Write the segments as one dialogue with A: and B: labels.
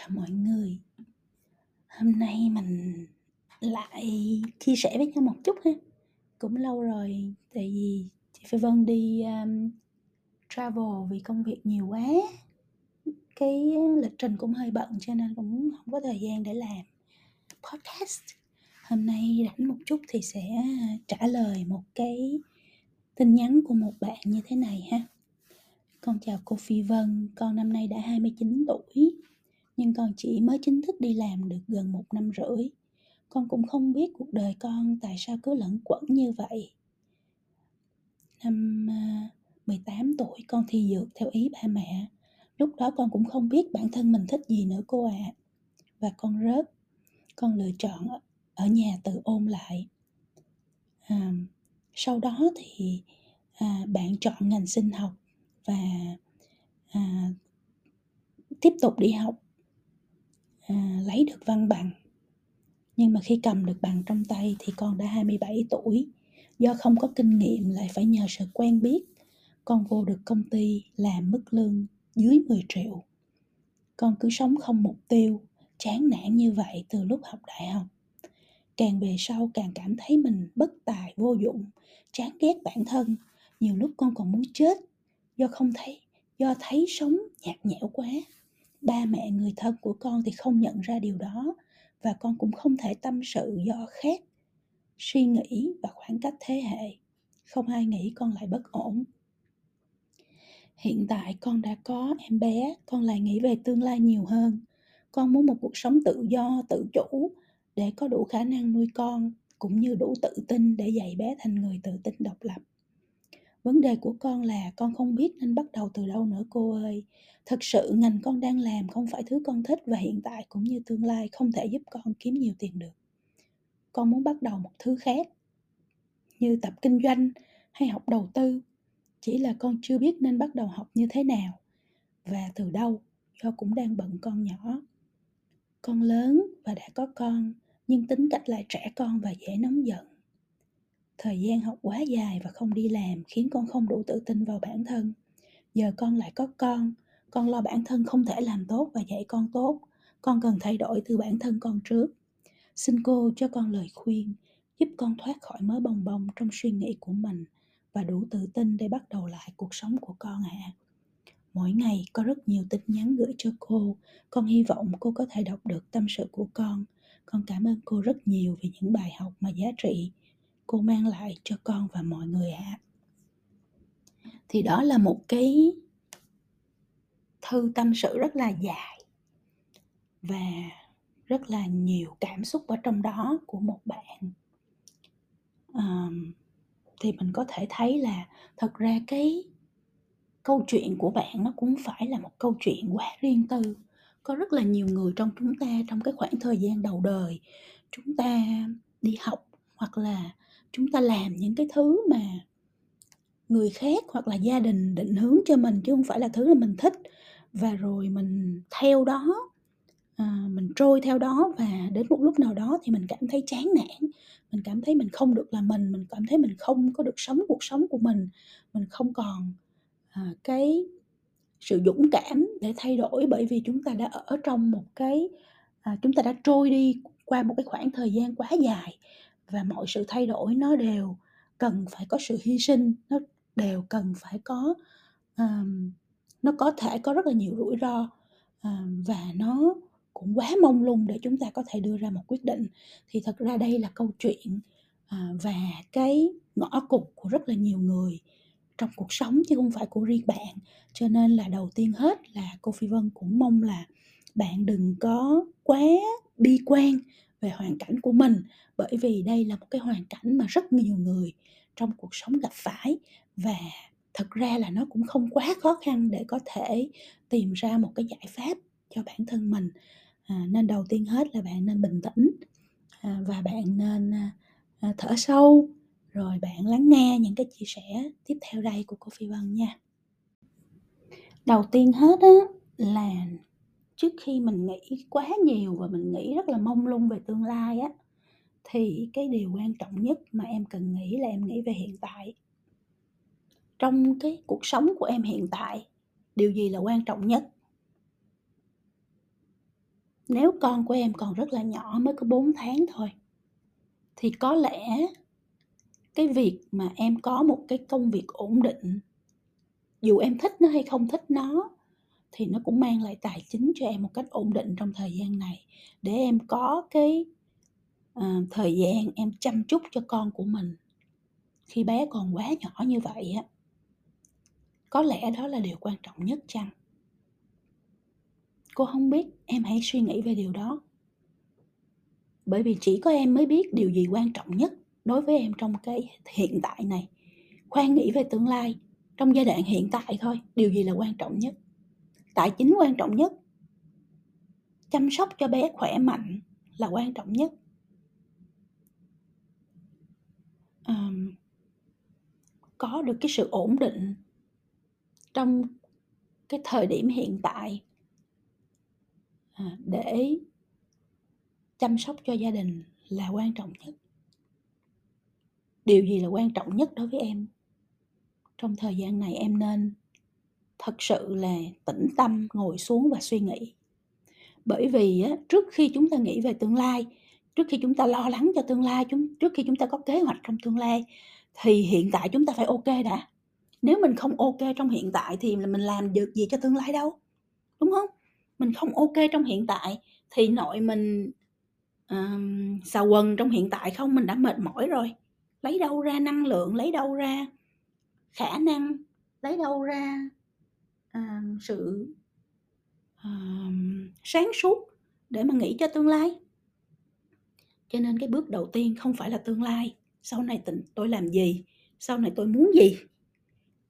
A: Chào mọi người. Hôm nay mình lại chia sẻ với nhau một chút ha. Cũng lâu rồi, tại vì chị Phi Vân đi um, travel vì công việc nhiều quá. Cái lịch trình cũng hơi bận cho nên cũng không có thời gian để làm podcast. Hôm nay rảnh một chút thì sẽ à, trả lời một cái tin nhắn của một bạn như thế này ha. Con chào cô Phi Vân, con năm nay đã 29 tuổi nhưng con chỉ mới chính thức đi làm được gần một năm rưỡi. Con cũng không biết cuộc đời con tại sao cứ lẫn quẩn như vậy. Năm à, 18 tuổi con thi dược theo ý ba mẹ. Lúc đó con cũng không biết bản thân mình thích gì nữa cô ạ. À. Và con rớt. Con lựa chọn ở nhà tự ôn lại. À, sau đó thì à, bạn chọn ngành sinh học và à, tiếp tục đi học à, lấy được văn bằng. Nhưng mà khi cầm được bằng trong tay thì con đã 27 tuổi. Do không có kinh nghiệm lại phải nhờ sự quen biết con vô được công ty làm mức lương dưới 10 triệu. Con cứ sống không mục tiêu chán nản như vậy từ lúc học đại học. Càng về sau càng cảm thấy mình bất tài vô dụng chán ghét bản thân. Nhiều lúc con còn muốn chết do không thấy do thấy sống nhạt nhẽo quá ba mẹ người thân của con thì không nhận ra điều đó và con cũng không thể tâm sự do khác suy nghĩ và khoảng cách thế hệ. Không ai nghĩ con lại bất ổn. Hiện tại con đã có em bé, con lại nghĩ về tương lai nhiều hơn. Con muốn một cuộc sống tự do, tự chủ để có đủ khả năng nuôi con, cũng như đủ tự tin để dạy bé thành người tự tin độc lập vấn đề của con là con không biết nên bắt đầu từ đâu nữa, cô ơi. Thực sự ngành con đang làm không phải thứ con thích và hiện tại cũng như tương lai không thể giúp con kiếm nhiều tiền được. Con muốn bắt đầu một thứ khác, như tập kinh doanh hay học đầu tư. Chỉ là con chưa biết nên bắt đầu học như thế nào và từ đâu, do cũng đang bận con nhỏ. Con lớn và đã có con, nhưng tính cách lại trẻ con và dễ nóng giận thời gian học quá dài và không đi làm khiến con không đủ tự tin vào bản thân. Giờ con lại có con con lo bản thân không thể làm tốt và dạy con tốt. Con cần thay đổi từ bản thân con trước. Xin cô cho con lời khuyên, giúp con thoát khỏi mớ bồng bông trong suy nghĩ của mình và đủ tự tin để bắt đầu lại cuộc sống của con ạ. À. mỗi ngày có rất nhiều tin nhắn gửi cho cô. Con hy vọng cô có thể đọc được tâm sự của con. Con cảm ơn cô rất nhiều vì những bài học mà giá trị cô mang lại cho con và mọi người ạ à. thì đó là một cái thư tâm sự rất là dài và rất là nhiều cảm xúc ở trong đó của một bạn à, thì mình có thể thấy là thật ra cái câu chuyện của bạn nó cũng phải là một câu chuyện quá riêng tư có rất là nhiều người trong chúng ta trong cái khoảng thời gian đầu đời chúng ta đi học hoặc là chúng ta làm những cái thứ mà người khác hoặc là gia đình định hướng cho mình chứ không phải là thứ là mình thích. Và rồi mình theo đó à, mình trôi theo đó và đến một lúc nào đó thì mình cảm thấy chán nản. Mình cảm thấy mình không được là mình mình cảm thấy mình không có được sống cuộc sống của mình. Mình không còn à, cái sự dũng cảm để thay đổi bởi vì chúng ta đã ở trong một cái à, chúng ta đã trôi đi qua một cái khoảng thời gian quá dài và mọi sự thay đổi nó đều cần phải có sự hy sinh nó đều cần phải có um, nó có thể có rất là nhiều rủi ro um, và nó cũng quá mông lung để chúng ta có thể đưa ra một quyết định. Thì thật ra đây là câu chuyện uh, và cái ngõ cụt của rất là nhiều người trong cuộc sống chứ không phải của riêng bạn. Cho nên là đầu tiên hết là cô phi vân cũng mong là bạn đừng có quá bi quan về hoàn cảnh của mình. Bởi vì đây là một cái hoàn cảnh mà rất nhiều người trong cuộc sống gặp phải và thật ra là nó cũng không quá khó khăn để có thể tìm ra một cái giải pháp cho bản thân mình. À, nên đầu tiên hết là bạn nên bình tĩnh à, và bạn nên à, à thở sâu rồi bạn lắng nghe những cái chia sẻ tiếp theo đây của cô phi vân nha. Đầu tiên hết á là trước khi mình nghĩ quá nhiều và mình nghĩ rất là mông lung về tương lai á, thì cái điều quan trọng nhất mà em cần nghĩ là em nghĩ về hiện tại. Trong cái cuộc sống của em hiện tại, điều gì là quan trọng nhất? Nếu con của em còn rất là nhỏ mới có 4 tháng thôi, thì có lẽ cái việc mà em có một cái công việc ổn định, dù em thích nó hay không thích nó thì nó cũng mang lại tài chính cho em một cách ổn định trong thời gian này. Để em có cái uh, thời gian em chăm chút cho con của mình. Khi bé còn quá nhỏ như vậy á có lẽ đó là điều quan trọng nhất chăng? Cô không biết em hãy suy nghĩ về điều đó. Bởi vì chỉ có em mới biết điều gì quan trọng nhất đối với em trong cái hiện tại này. Khoan nghĩ về tương lai trong giai đoạn hiện tại thôi điều gì là quan trọng nhất? Tài chính quan trọng nhất. Chăm sóc cho bé khỏe mạnh là quan trọng nhất. À, có được cái sự ổn định trong cái thời điểm hiện tại à, để chăm sóc cho gia đình là quan trọng nhất. Điều gì là quan trọng nhất đối với em? Trong thời gian này em nên thật sự là tĩnh tâm ngồi xuống và suy nghĩ. Bởi vì á, trước khi chúng ta nghĩ về tương lai trước khi chúng ta lo lắng cho tương lai chúng trước khi chúng ta có kế hoạch trong tương lai thì hiện tại chúng ta phải ok đã. Nếu mình không ok trong hiện tại thì mình làm được gì cho tương lai đâu đúng không? Mình không ok trong hiện tại thì nội mình um, xà quần trong hiện tại không? Mình đã mệt mỏi rồi. Lấy đâu ra năng lượng? Lấy đâu ra khả năng? Lấy đâu ra À, sự uh, sáng suốt để mà nghĩ cho tương lai. Cho nên cái bước đầu tiên không phải là tương lai sau này tôi làm gì sau này tôi muốn gì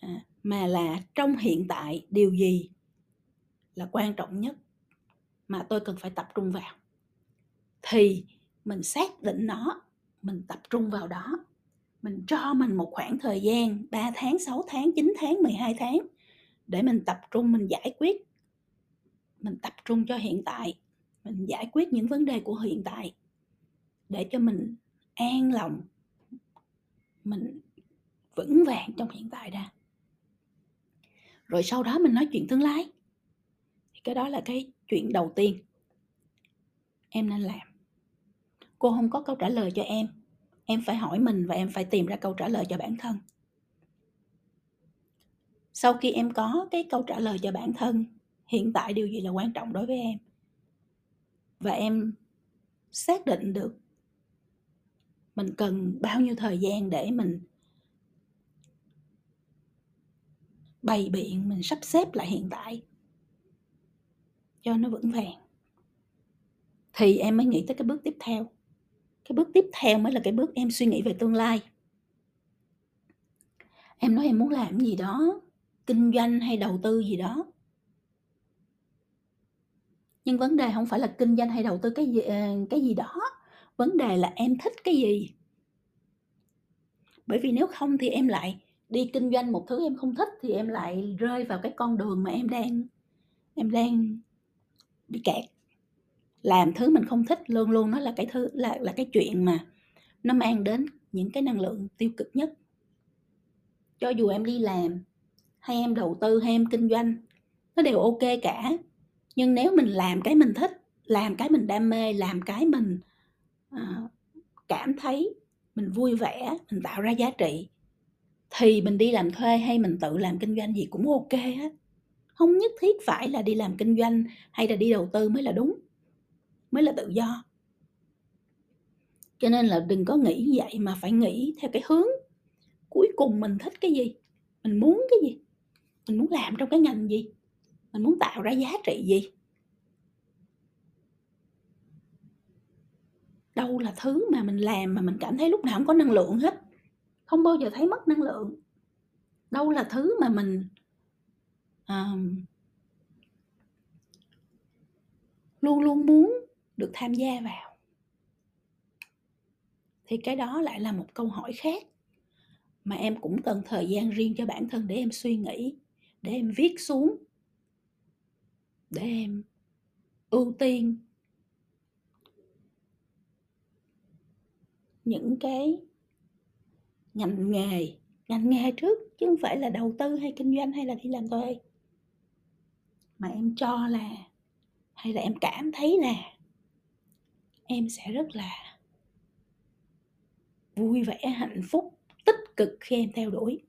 A: à, mà là trong hiện tại điều gì là quan trọng nhất mà tôi cần phải tập trung vào. Thì mình xác định nó mình tập trung vào đó mình cho mình một khoảng thời gian 3 tháng, 6 tháng, 9 tháng, 12 tháng để mình tập trung, mình giải quyết, mình tập trung cho hiện tại, mình giải quyết những vấn đề của hiện tại để cho mình an lòng, mình vững vàng trong hiện tại ra. Rồi sau đó mình nói chuyện tương lai. Thì cái đó là cái chuyện đầu tiên em nên làm. Cô không có câu trả lời cho em. Em phải hỏi mình và em phải tìm ra câu trả lời cho bản thân sau khi em có cái câu trả lời cho bản thân, hiện tại điều gì là quan trọng đối với em? Và em xác định được mình cần bao nhiêu thời gian để mình bày biện, mình sắp xếp lại hiện tại cho nó vững vàng. Thì em mới nghĩ tới cái bước tiếp theo. Cái bước tiếp theo mới là cái bước em suy nghĩ về tương lai. Em nói em muốn làm gì đó kinh doanh hay đầu tư gì đó. Nhưng vấn đề không phải là kinh doanh hay đầu tư cái gì ờ, cái gì đó. Vấn đề là em thích cái gì. Bởi vì nếu không thì em lại đi kinh doanh một thứ em không thích thì em lại rơi vào cái con đường mà em đang em đang bị kẹt. Làm thứ mình không thích luôn luôn nó là cái thứ, là là cái chuyện mà nó mang đến những cái năng lượng tiêu cực nhất. Cho dù em đi làm hay em đầu tư hay em kinh doanh nó đều ok cả. Nhưng nếu mình làm cái mình thích làm cái mình đam mê làm cái mình uh, cảm thấy mình vui vẻ mình tạo ra giá trị thì mình đi làm thuê hay mình tự làm kinh doanh gì cũng ok hết. Không nhất thiết phải là đi làm kinh doanh hay là đi đầu tư mới là đúng mới là tự do. Cho nên là đừng có nghĩ vậy mà phải nghĩ theo cái hướng cuối cùng mình thích cái gì mình muốn cái gì mình muốn làm trong cái ngành gì? Mình muốn tạo ra giá trị gì? Đâu là thứ mà mình làm mà mình cảm thấy lúc nào cũng có năng lượng hết. Không bao giờ thấy mất năng lượng. Đâu là thứ mà mình um, luôn luôn muốn được tham gia vào. Thì cái đó lại là một câu hỏi khác mà em cũng cần thời gian riêng cho bản thân để em suy nghĩ để em viết xuống, để em ưu tiên những cái ngành nghề ngành nghề trước chứ không phải là đầu tư hay kinh doanh hay là đi làm thuê. Mà em cho là, hay là em cảm thấy là em sẽ rất là vui vẻ, hạnh phúc, tích cực khi em theo đuổi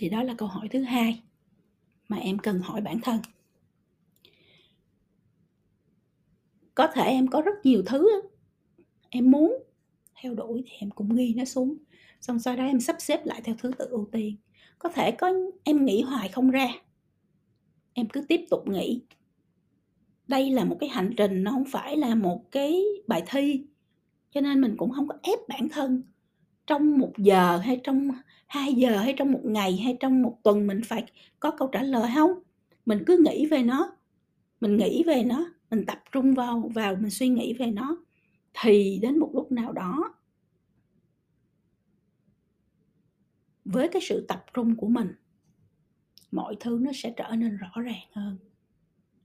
A: thì đó là câu hỏi thứ hai mà em cần hỏi bản thân. Có thể em có rất nhiều thứ em muốn theo đuổi thì em cũng ghi nó xuống. Xong sau đó em sắp xếp lại theo thứ tự ưu tiên. Có thể có em nghĩ hoài không ra, em cứ tiếp tục nghĩ. Đây là một cái hành trình, nó không phải là một cái bài thi, cho nên mình cũng không có ép bản thân trong một giờ hay trong hai giờ hay trong một ngày hay trong một tuần mình phải có câu trả lời không? Mình cứ nghĩ về nó, mình nghĩ về nó, mình tập trung vào vào mình suy nghĩ về nó, thì đến một lúc nào đó với cái sự tập trung của mình, mọi thứ nó sẽ trở nên rõ ràng hơn.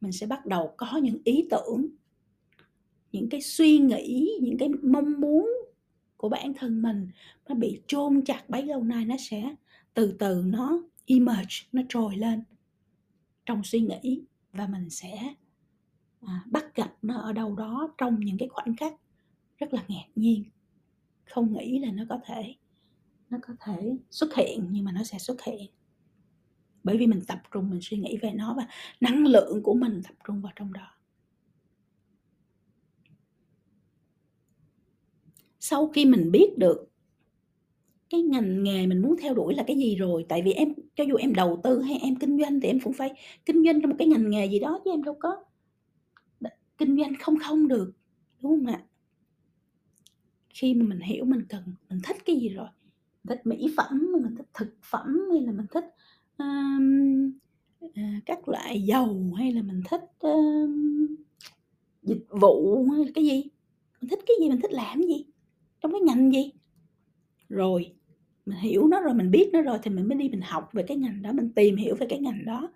A: Mình sẽ bắt đầu có những ý tưởng, những cái suy nghĩ, những cái mong muốn của bản thân mình nó bị chôn chặt bấy lâu nay nó sẽ từ từ nó emerge nó trồi lên trong suy nghĩ và mình sẽ à, bắt gặp nó ở đâu đó trong những cái khoảnh khắc rất là ngạc nhiên. Không nghĩ là nó có thể nó có thể xuất hiện nhưng mà nó sẽ xuất hiện. Bởi vì mình tập trung mình suy nghĩ về nó và năng lượng của mình tập trung vào trong đó. Sau khi mình biết được cái ngành nghề mình muốn theo đuổi là cái gì rồi tại vì em cho dù em đầu tư hay em kinh doanh thì em cũng phải kinh doanh trong một cái ngành nghề gì đó chứ em đâu có kinh doanh không không được đúng không ạ? Khi mà mình hiểu mình cần mình thích cái gì rồi mình thích mỹ phẩm mình thích thực phẩm hay là mình thích um, uh, các loại dầu hay là mình thích um, dịch vụ hay là cái gì? Mình thích cái gì mình thích làm gì? Trong cái ngành gì? Rồi mình hiểu nó rồi mình biết nó rồi thì mình mới đi mình học về cái ngành đó mình tìm hiểu về cái ngành đó.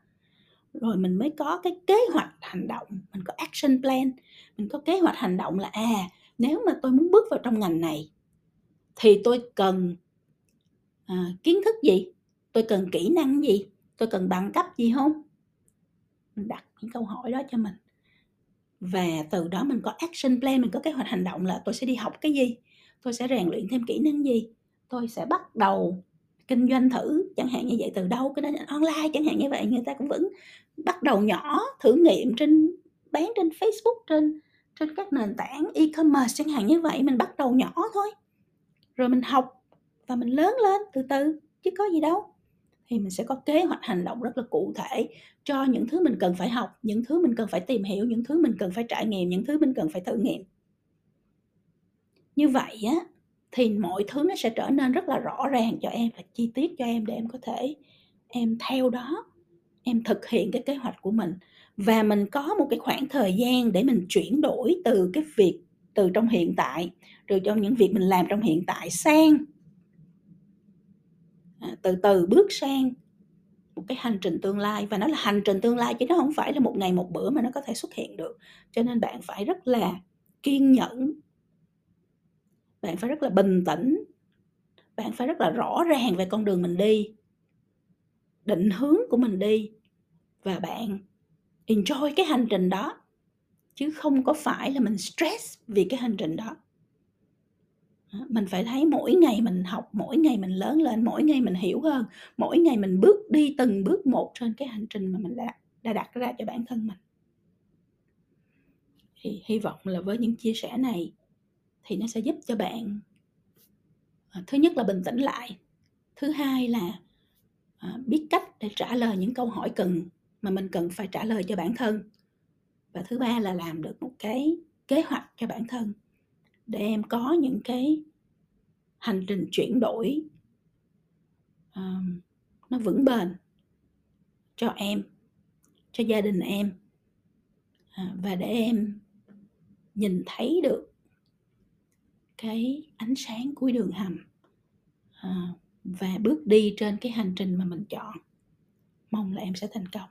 A: Rồi mình mới có cái kế hoạch hành động mình có action plan. Mình có kế hoạch hành động là à nếu mà tôi muốn bước vào trong ngành này thì tôi cần à, kiến thức gì? Tôi cần kỹ năng gì? Tôi cần bằng cấp gì không? Mình đặt những câu hỏi đó cho mình. Và từ đó mình có action plan mình có kế hoạch hành động là tôi sẽ đi học cái gì? Tôi sẽ rèn luyện thêm kỹ năng gì? Tôi sẽ bắt đầu kinh doanh thử, chẳng hạn như vậy, từ đâu cái đó online, chẳng hạn như vậy, người ta cũng vẫn bắt đầu nhỏ thử nghiệm trên, bán trên Facebook, trên trên các nền tảng e-commerce, chẳng hạn như vậy, mình bắt đầu nhỏ thôi. Rồi mình học và mình lớn lên từ từ, chứ có gì đâu. Thì mình sẽ có kế hoạch hành động rất là cụ thể cho những thứ mình cần phải học, những thứ mình cần phải tìm hiểu, những thứ mình cần phải trải nghiệm, những thứ mình cần phải thử nghiệm như vậy á thì mọi thứ nó sẽ trở nên rất là rõ ràng cho em và chi tiết cho em để em có thể em theo đó em thực hiện cái kế hoạch của mình. Và mình có một cái khoảng thời gian để mình chuyển đổi từ cái việc từ trong hiện tại từ trong những việc mình làm trong hiện tại sang à, từ từ bước sang một cái hành trình tương lai. Và nó là hành trình tương lai chứ nó không phải là một ngày một bữa mà nó có thể xuất hiện được. Cho nên bạn phải rất là kiên nhẫn bạn phải rất là bình tĩnh. Bạn phải rất là rõ ràng về con đường mình đi. Định hướng của mình đi. Và bạn enjoy cái hành trình đó. Chứ không có phải là mình stress vì cái hành trình đó. Mình phải thấy mỗi ngày mình học, mỗi ngày mình lớn lên, mỗi ngày mình hiểu hơn, mỗi ngày mình bước đi từng bước một trên cái hành trình mà mình đã đã đặt ra cho bản thân mình. Thì hy vọng là với những chia sẻ này thì nó sẽ giúp cho bạn à, thứ nhất là bình tĩnh lại thứ hai là à, biết cách để trả lời những câu hỏi cần mà mình cần phải trả lời cho bản thân. Và thứ ba là làm được một cái kế hoạch cho bản thân để em có những cái hành trình chuyển đổi uh, nó vững bền cho em cho gia đình em uh, và để em nhìn thấy được cái ánh sáng cuối đường hầm à, và bước đi trên cái hành trình mà mình chọn. Mong là em sẽ thành công.